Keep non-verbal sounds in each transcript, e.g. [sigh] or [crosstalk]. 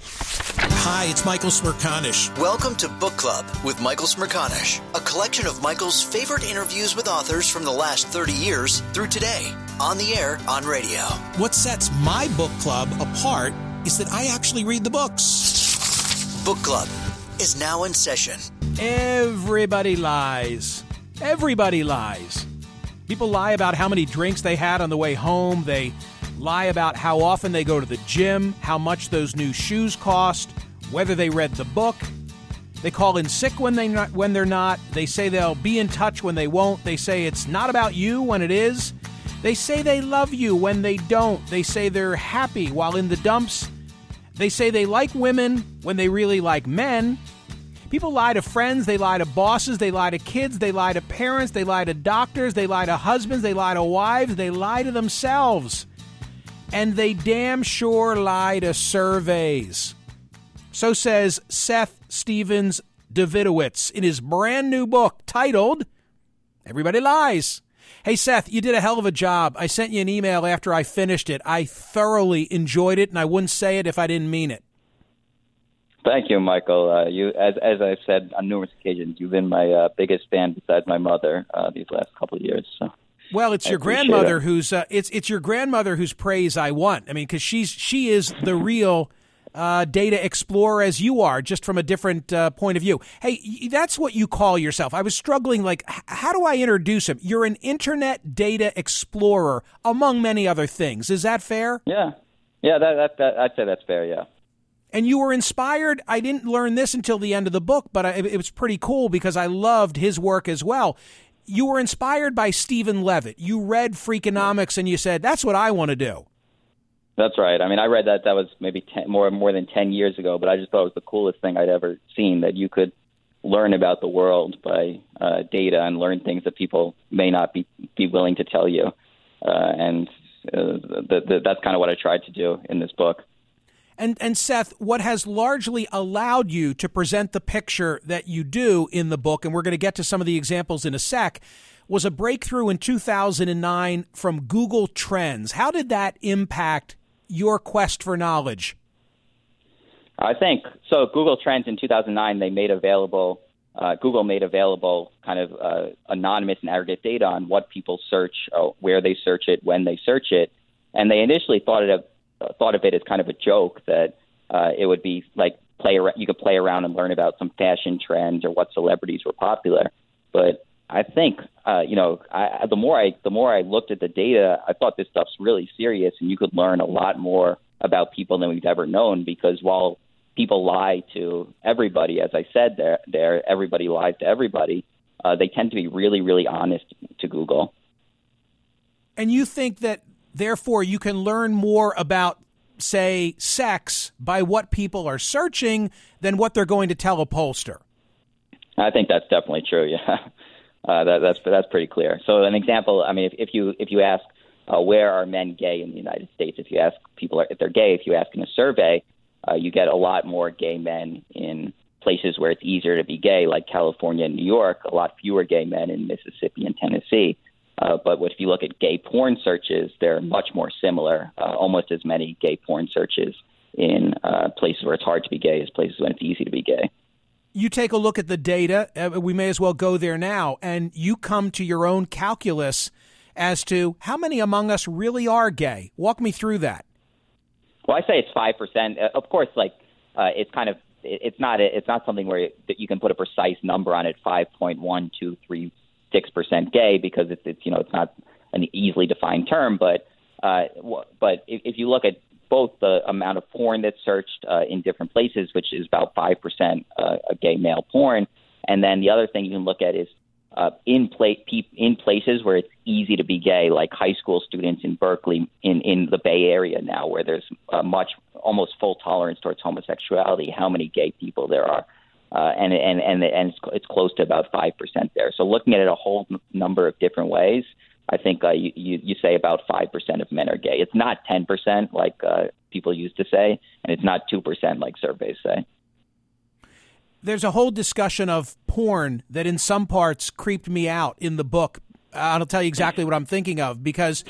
Hi, it's Michael Smerconish. Welcome to Book Club with Michael Smerconish, a collection of Michael's favorite interviews with authors from the last 30 years through today, on the air, on radio. What sets my book club apart is that I actually read the books. Book Club is now in session. Everybody lies. Everybody lies. People lie about how many drinks they had on the way home. They lie about how often they go to the gym, how much those new shoes cost, whether they read the book. They call in sick when they not, when they're not. They say they'll be in touch when they won't. They say it's not about you when it is. They say they love you when they don't. They say they're happy while in the dumps. They say they like women when they really like men. People lie to friends, they lie to bosses, they lie to kids, they lie to parents, they lie to doctors, they lie to husbands, they lie to wives, they lie to themselves. And they damn sure lie to surveys. So says Seth Stephens Davidowitz in his brand new book titled Everybody Lies. Hey, Seth, you did a hell of a job. I sent you an email after I finished it. I thoroughly enjoyed it, and I wouldn't say it if I didn't mean it. Thank you, Michael. Uh, you, as as I've said on numerous occasions, you've been my uh, biggest fan besides my mother uh, these last couple of years. So. Well, it's I your grandmother it. who's uh, it's it's your grandmother whose praise I want. I mean, because she's she is the real uh, data explorer as you are, just from a different uh, point of view. Hey, that's what you call yourself. I was struggling, like, h- how do I introduce him? You're an internet data explorer, among many other things. Is that fair? Yeah, yeah, that, that, that I'd say that's fair. Yeah. And you were inspired. I didn't learn this until the end of the book, but I, it was pretty cool because I loved his work as well. You were inspired by Steven Levitt. You read Freakonomics and you said, "That's what I want to do." That's right. I mean, I read that that was maybe 10, more more than ten years ago, but I just thought it was the coolest thing I'd ever seen. That you could learn about the world by uh, data and learn things that people may not be be willing to tell you, uh, and uh, the, the, that's kind of what I tried to do in this book. And and Seth, what has largely allowed you to present the picture that you do in the book, and we're going to get to some of the examples in a sec, was a breakthrough in 2009 from Google Trends. How did that impact your quest for knowledge? I think so. Google Trends in 2009 they made available. Uh, Google made available kind of uh, anonymous and aggregate data on what people search, uh, where they search it, when they search it, and they initially thought it thought of it as kind of a joke that uh, it would be like play you could play around and learn about some fashion trends or what celebrities were popular. But I think uh, you know I, the more I the more I looked at the data, I thought this stuff's really serious, and you could learn a lot more about people than we've ever known. Because while people lie to everybody, as I said there, there everybody lies to everybody. Uh, they tend to be really, really honest to Google. And you think that therefore you can learn more about say sex by what people are searching than what they're going to tell a pollster. I think that's definitely true. Yeah, [laughs] uh, that, that's that's pretty clear. So an example, I mean, if, if you if you ask uh, where are men gay in the United States, if you ask people if they're gay, if you ask in a survey, uh, you get a lot more gay men in places where it's easier to be gay, like California and New York. A lot fewer gay men in Mississippi and Tennessee. Uh, but if you look at gay porn searches, they're much more similar. Uh, almost as many gay porn searches in uh, places where it's hard to be gay as places when it's easy to be gay. You take a look at the data. Uh, we may as well go there now, and you come to your own calculus as to how many among us really are gay. Walk me through that. Well, I say it's five percent. Uh, of course, like uh, it's kind of it's not it's not something where that you can put a precise number on it. Five point one two three six percent gay because it's it's you know it's not an easily defined term, but uh, but if, if you look at both the amount of porn that's searched uh, in different places, which is about five percent uh, gay male porn, and then the other thing you can look at is uh, in pla- pe- in places where it's easy to be gay, like high school students in Berkeley, in in the Bay Area now, where there's uh, much almost full tolerance towards homosexuality. How many gay people there are? Uh, and and and and it's, close to about five percent there. So looking at it a whole number of different ways, I think uh, you, you you say about five percent of men are gay. It's not ten percent like uh, people used to say, and it's not two percent like surveys say. There's a whole discussion of porn that, in some parts, creeped me out in the book. I'll tell you exactly what I'm thinking of because,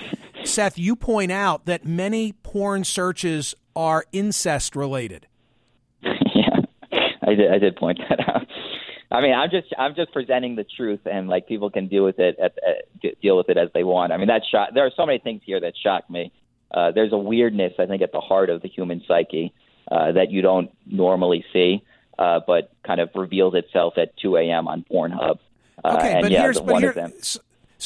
Seth, you point out that many porn searches are incest related. I did, I did point [laughs] that out. I mean, I'm just I'm just presenting the truth, and like people can deal with it at, at, deal with it as they want. I mean, that shot. There are so many things here that shock me. Uh, there's a weirdness, I think, at the heart of the human psyche uh, that you don't normally see, uh, but kind of reveals itself at 2 a.m. on Pornhub. Uh, okay, but yeah, here's but here, so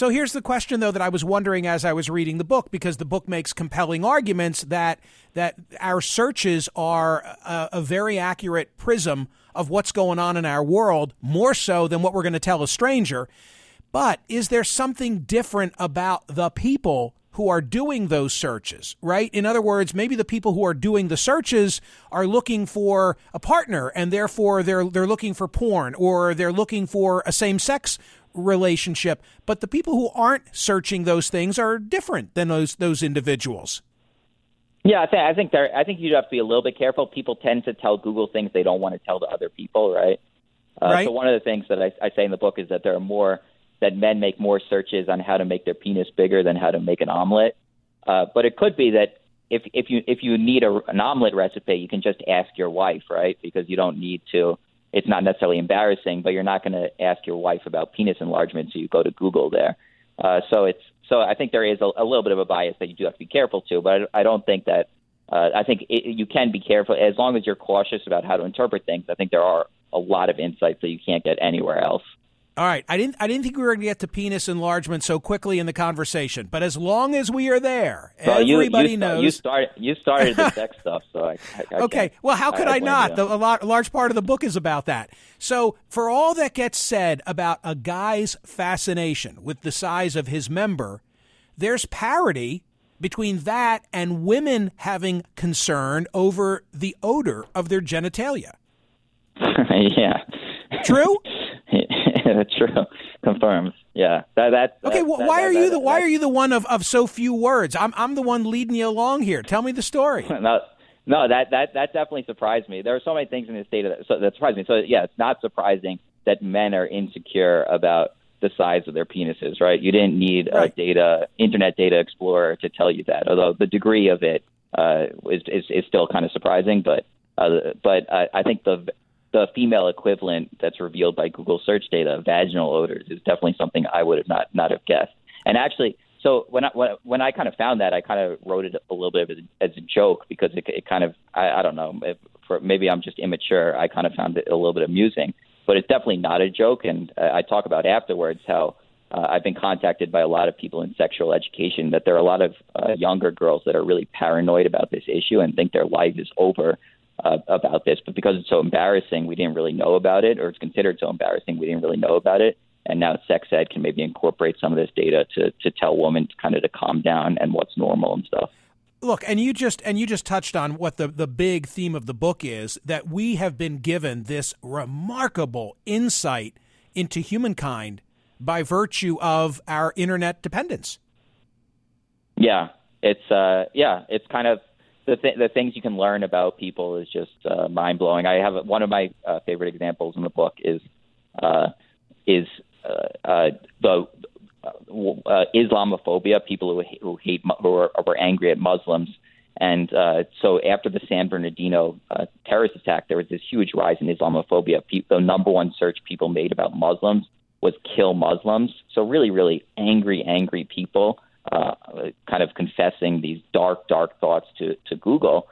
here's the question, though, that I was wondering as I was reading the book, because the book makes compelling arguments that that our searches are a, a very accurate prism of what's going on in our world, more so than what we're going to tell a stranger. But is there something different about the people who are doing those searches, right? In other words, maybe the people who are doing the searches are looking for a partner and therefore they're they're looking for porn or they're looking for a same-sex relationship. But the people who aren't searching those things are different than those those individuals. Yeah, I think I think there. I think you have to be a little bit careful. People tend to tell Google things they don't want to tell to other people, right? Uh, right. So one of the things that I, I say in the book is that there are more that men make more searches on how to make their penis bigger than how to make an omelet. Uh, but it could be that if if you if you need a, an omelet recipe, you can just ask your wife, right? Because you don't need to it's not necessarily embarrassing, but you're not going to ask your wife about penis enlargement, so you go to Google there. Uh, so it's so I think there is a, a little bit of a bias that you do have to be careful to, but I, I don't think that uh, I think it, you can be careful as long as you're cautious about how to interpret things. I think there are a lot of insights that you can't get anywhere else. All right, I didn't. I didn't think we were going to get to penis enlargement so quickly in the conversation, but as long as we are there, well, everybody you, you knows. You started. You started the [laughs] sex stuff, so I. I okay, well, how could I, I not? The, a, lot, a large part of the book is about that. So, for all that gets said about a guy's fascination with the size of his member, there's parity between that and women having concern over the odor of their genitalia. [laughs] yeah. True. [laughs] [laughs] True. Confirms. Yeah. That, that, okay. That, well, that, why are you the Why are you the one of, of so few words? I'm I'm the one leading you along here. Tell me the story. [laughs] no, no. That that that definitely surprised me. There are so many things in this data that, so, that surprised me. So yeah, it's not surprising that men are insecure about the size of their penises. Right. You didn't need right. a data Internet Data Explorer to tell you that. Although the degree of it uh, is, is is still kind of surprising, but. Uh, but uh, I think the the female equivalent that's revealed by Google search data, vaginal odors, is definitely something I would have not not have guessed. And actually, so when I when, I kind of found that, I kind of wrote it a little bit as, as a joke because it, it kind of I, I don't know if for maybe I'm just immature. I kind of found it a little bit amusing, but it's definitely not a joke. And I talk about afterwards how uh, I've been contacted by a lot of people in sexual education that there are a lot of uh, younger girls that are really paranoid about this issue and think their life is over uh, about this. But because it's so embarrassing, we didn't really know about it, or it's considered so embarrassing, we didn't really know about it. And now sex ed can maybe incorporate some of this data to to tell women to kind of to calm down and what's normal and stuff. Look, and you just and you just touched on what the the big theme of the book is that we have been given this remarkable insight into humankind by virtue of our internet dependence. Yeah, it's uh, yeah, it's kind of the th- the things you can learn about people is just uh, mind blowing. I have one of my uh, favorite examples in the book is uh, is uh, uh, the uh, Islamophobia, people who, who hate who are, were angry at Muslims. And uh, so after the San Bernardino uh, terrorist attack, there was this huge rise in Islamophobia. Pe- the number one search people made about Muslims was kill Muslims. So really, really angry, angry people uh, kind of confessing these dark, dark thoughts to, to Google.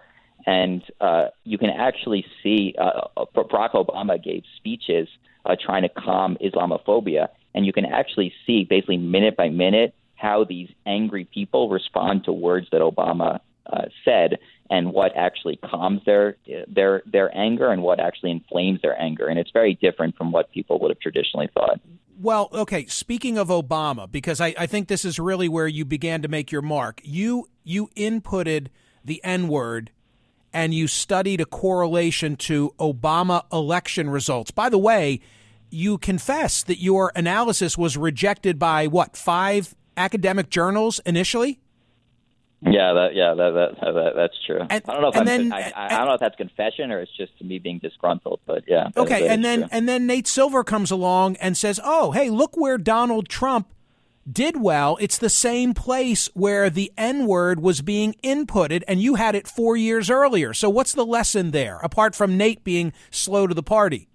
And uh, you can actually see uh, Barack Obama gave speeches uh, trying to calm Islamophobia. And you can actually see basically minute by minute how these angry people respond to words that Obama uh, said and what actually calms their their their anger and what actually inflames their anger and it's very different from what people would have traditionally thought well okay speaking of obama because I, I think this is really where you began to make your mark. You you inputted the n-word and you studied a correlation to obama election results. By the way you confess that your analysis was rejected by what five academic journals initially yeah, that yeah, that, that, that that's true. And, I don't know if I'm, then, I, I, I, don't know if that's confession or it's just me being disgruntled, but yeah. Okay, and then true. and then Nate Silver comes along and says, "Oh, hey, look where Donald Trump did well. It's the same place where the N word was being inputted, and you had it four years earlier. So what's the lesson there, apart from Nate being slow to the party?"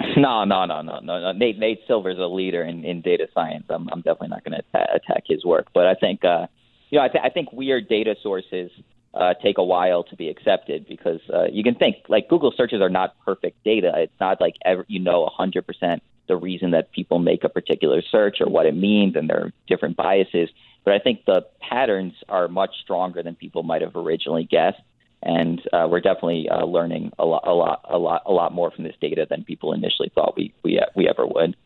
[laughs] No, no, no, no, no. no. Nate Nate Silver's a leader in, in data science. I'm I'm definitely not going to attack his work, but I think. uh you know, I, th- I think weird data sources uh, take a while to be accepted because uh, you can think like Google searches are not perfect data. It's not like ever you know 100% the reason that people make a particular search or what it means, and there are different biases. But I think the patterns are much stronger than people might have originally guessed, and uh, we're definitely uh, learning a lot, a lot, a lot, a lot more from this data than people initially thought we we we ever would.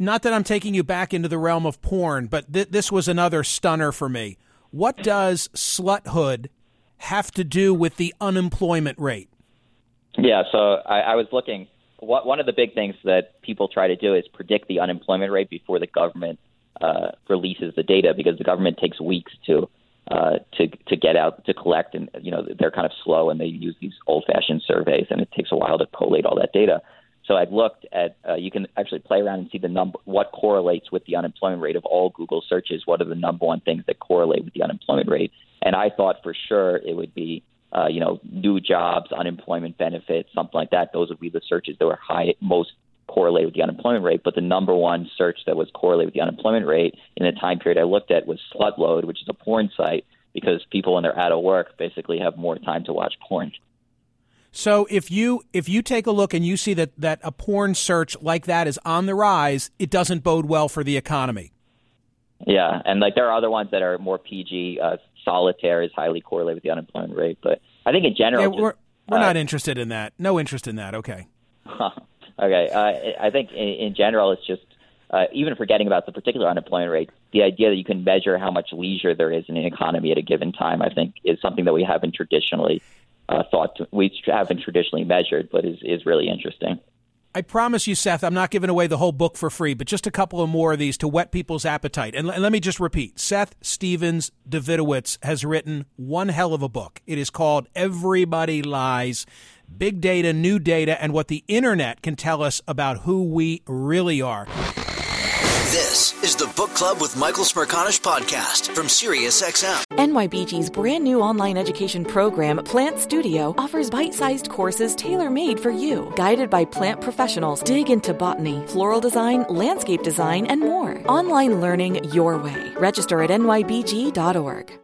Not that I'm taking you back into the realm of porn, but th- this was another stunner for me. What does sluthood have to do with the unemployment rate? Yeah, so I, I was looking. What, one of the big things that people try to do is predict the unemployment rate before the government uh, releases the data because the government takes weeks to uh, to to get out to collect, and you know they're kind of slow and they use these old-fashioned surveys, and it takes a while to collate all that data. So I've looked at uh, you can actually play around and see the number what correlates with the unemployment rate of all Google searches. What are the number one things that correlate with the unemployment rate? And I thought for sure it would be uh, you know new jobs, unemployment benefits, something like that. Those would be the searches that were high most correlated with the unemployment rate. But the number one search that was correlated with the unemployment rate in the time period I looked at was Slutload, which is a porn site because people when they're out of work basically have more time to watch porn. So if you if you take a look and you see that that a porn search like that is on the rise, it doesn't bode well for the economy. Yeah, and like there are other ones that are more PG. Uh, solitaire is highly correlated with the unemployment rate, but I think in general, yeah, we're just, we're uh, not interested in that. No interest in that. Okay. [laughs] okay. Uh, I think in, in general, it's just uh, even forgetting about the particular unemployment rate, the idea that you can measure how much leisure there is in an economy at a given time, I think, is something that we haven't traditionally uh, thought to, we haven't traditionally measured, but is is really interesting. I promise you, Seth, I'm not giving away the whole book for free, but just a couple of more of these to whet people's appetite. And, l- and let me just repeat Seth Stephens Davidowitz has written one hell of a book. It is called Everybody Lies Big Data, New Data, and What the Internet Can Tell Us About Who We Really Are. This is the Book Club with Michael Smerconish podcast from SiriusXM. NYBG's brand new online education program, Plant Studio, offers bite sized courses tailor made for you. Guided by plant professionals, dig into botany, floral design, landscape design, and more. Online learning your way. Register at nybg.org.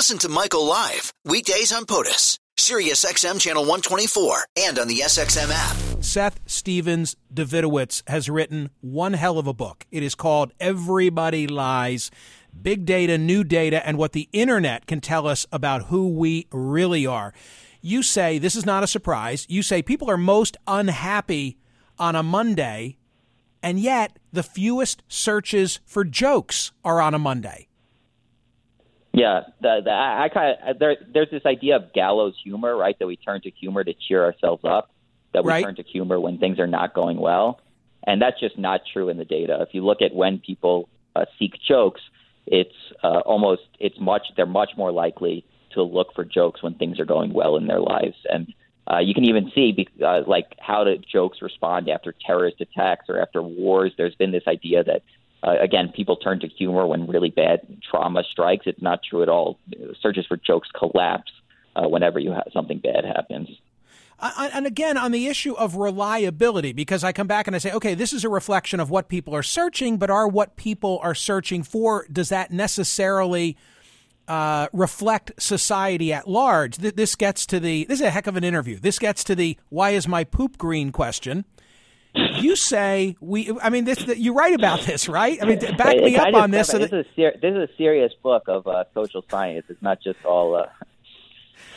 Listen to Michael live weekdays on POTUS, Sirius XM channel 124, and on the SXM app. Seth Stephens Davidowitz has written one hell of a book. It is called Everybody Lies Big Data, New Data, and What the Internet Can Tell Us About Who We Really Are. You say, this is not a surprise, you say people are most unhappy on a Monday, and yet the fewest searches for jokes are on a Monday. Yeah, the, the, I, I kind of there. There's this idea of gallows humor, right? That we turn to humor to cheer ourselves up. That we Right. turn to humor when things are not going well, and that's just not true in the data. If you look at when people uh, seek jokes, it's uh, almost it's much they're much more likely to look for jokes when things are going well in their lives, and uh, you can even see uh, like how do jokes respond after terrorist attacks or after wars. There's been this idea that uh, again, people turn to humor when really bad trauma strikes. It's not true at all. Searches for jokes collapse uh, whenever you have something bad happens. I- And again, on the issue of reliability, because I come back and I say, okay, this is a reflection of what people are searching, but are what people are searching for, does that necessarily uh, reflect society at large? Th- This gets to the, this is a heck of an interview. This gets to the, why is my poop green question. You say we. I mean, this. You write about this, right? I mean, back me up on this. So This that, is a ser- this is a serious book of uh, social science. It's not just all uh,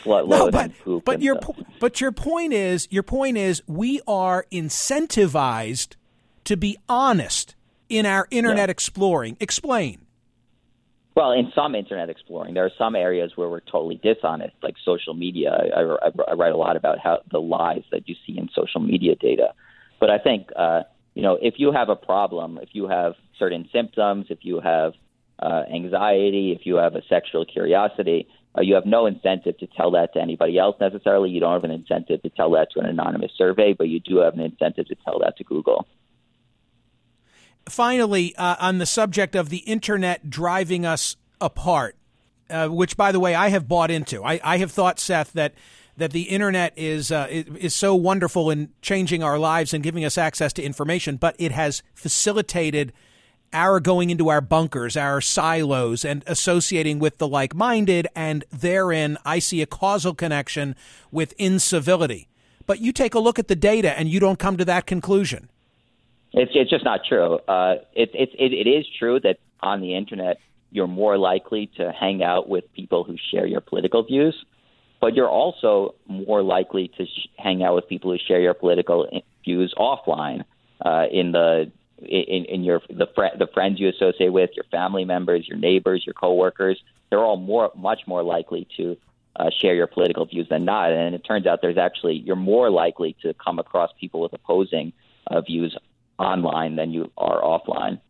slut no, but and poop. but your po- but your point is your point is we are incentivized to be honest in our internet exploring. Explain. Well, in some internet exploring, there are some areas where we're totally dishonest, like social media. I, I, I write a lot about how the lies that you see in social media data. But I think, uh, you know, if you have a problem, if you have certain symptoms, if you have uh, anxiety, if you have a sexual curiosity, uh, you have no incentive to tell that to anybody else necessarily. You don't have an incentive to tell that to an anonymous survey, but you do have an incentive to tell that to Google finally, uh, on the subject of the internet driving us apart, uh, which, by the way, I have bought into. I, I have thought, Seth, that that the internet is, uh, is so wonderful in changing our lives and giving us access to information, but it has facilitated our going into our bunkers, our silos, and associating with the like-minded, and therein I see a causal connection with incivility. But you take a look at the data, and you don't come to that conclusion. It's it's just not true. Uh, it, it it it is true that on the internet you're more likely to hang out with people who share your political views, but you're also more likely to sh- hang out with people who share your political views offline uh, in the in, in your the fr- the friends you associate with, your family members, your neighbors, your coworkers. They're all more much more likely to uh, share your political views than not. And it turns out there's actually you're more likely to come across people with opposing uh, views online than you are offline.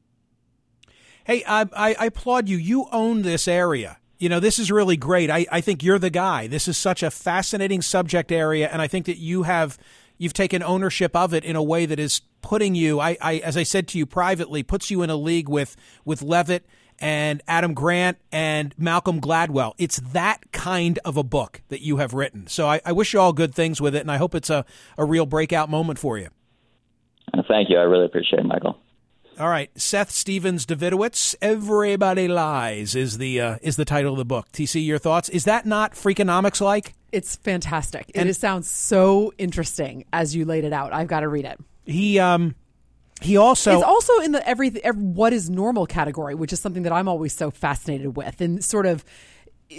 Hey, I, I, I applaud you. You own this area. You know, this is really great. I, I think you're the guy. This is such a fascinating subject area, and I think that you have you've taken ownership of it in a way that is putting you, I, I as I said to you privately, puts you in a league with with Levitt and Adam Grant and Malcolm Gladwell. It's that kind of a book that you have written. So I, I wish you all good things with it, and I hope it's a, a real breakout moment for you. Thank you. I really appreciate it, Michael. All right, Seth Stephens Davidowitz. Everybody lies is the uh, is the title of the book. TC, your thoughts? Is that not Freakonomics like? It's fantastic. And it sounds so interesting as you laid it out. I've got to read it. He um he also it's also in the every, every what is normal category, which is something that I'm always so fascinated with, and sort of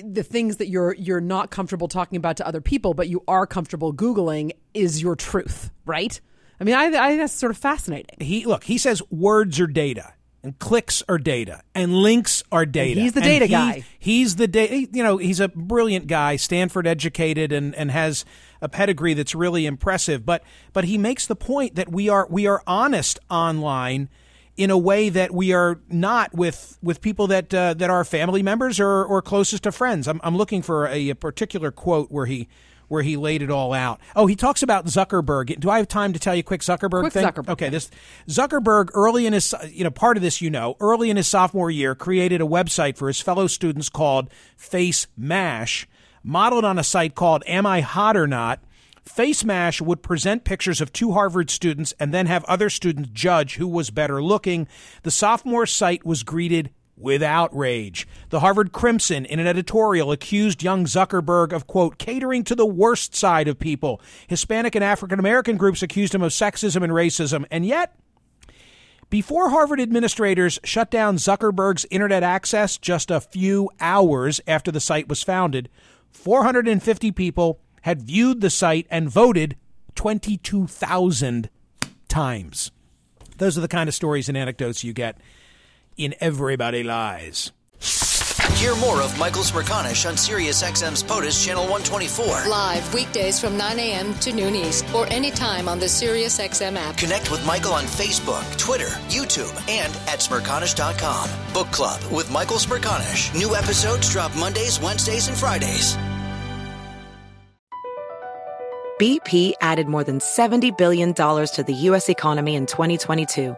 the things that you're you're not comfortable talking about to other people, but you are comfortable googling is your truth, right? I mean, I, I think that's sort of fascinating. He look, he says words are data and clicks are data and links are data. And he's the data he, guy. He's the data. You know, he's a brilliant guy, Stanford educated, and and has a pedigree that's really impressive. But but he makes the point that we are we are honest online in a way that we are not with with people that uh, that are family members or or closest to friends. I'm I'm looking for a, a particular quote where he where he laid it all out. Oh, he talks about Zuckerberg. Do I have time to tell you a quick Zuckerberg quick thing? Zuckerberg. Okay, this Zuckerberg early in his you know part of this you know early in his sophomore year created a website for his fellow students called Face Mash, modeled on a site called Am I Hot or Not. Face Mash would present pictures of two Harvard students and then have other students judge who was better looking. The sophomore site was greeted with outrage. The Harvard Crimson, in an editorial, accused young Zuckerberg of, quote, catering to the worst side of people. Hispanic and African American groups accused him of sexism and racism. And yet, before Harvard administrators shut down Zuckerberg's internet access just a few hours after the site was founded, 450 people had viewed the site and voted 22,000 times. Those are the kind of stories and anecdotes you get in Everybody Lies. Hear more of Michael Smerconish on SiriusXM's POTUS Channel 124. Live weekdays from 9 a.m. to noon East or anytime on the SiriusXM app. Connect with Michael on Facebook, Twitter, YouTube, and at Smerconish.com. Book Club with Michael Smerconish. New episodes drop Mondays, Wednesdays, and Fridays. BP added more than $70 billion to the U.S. economy in 2022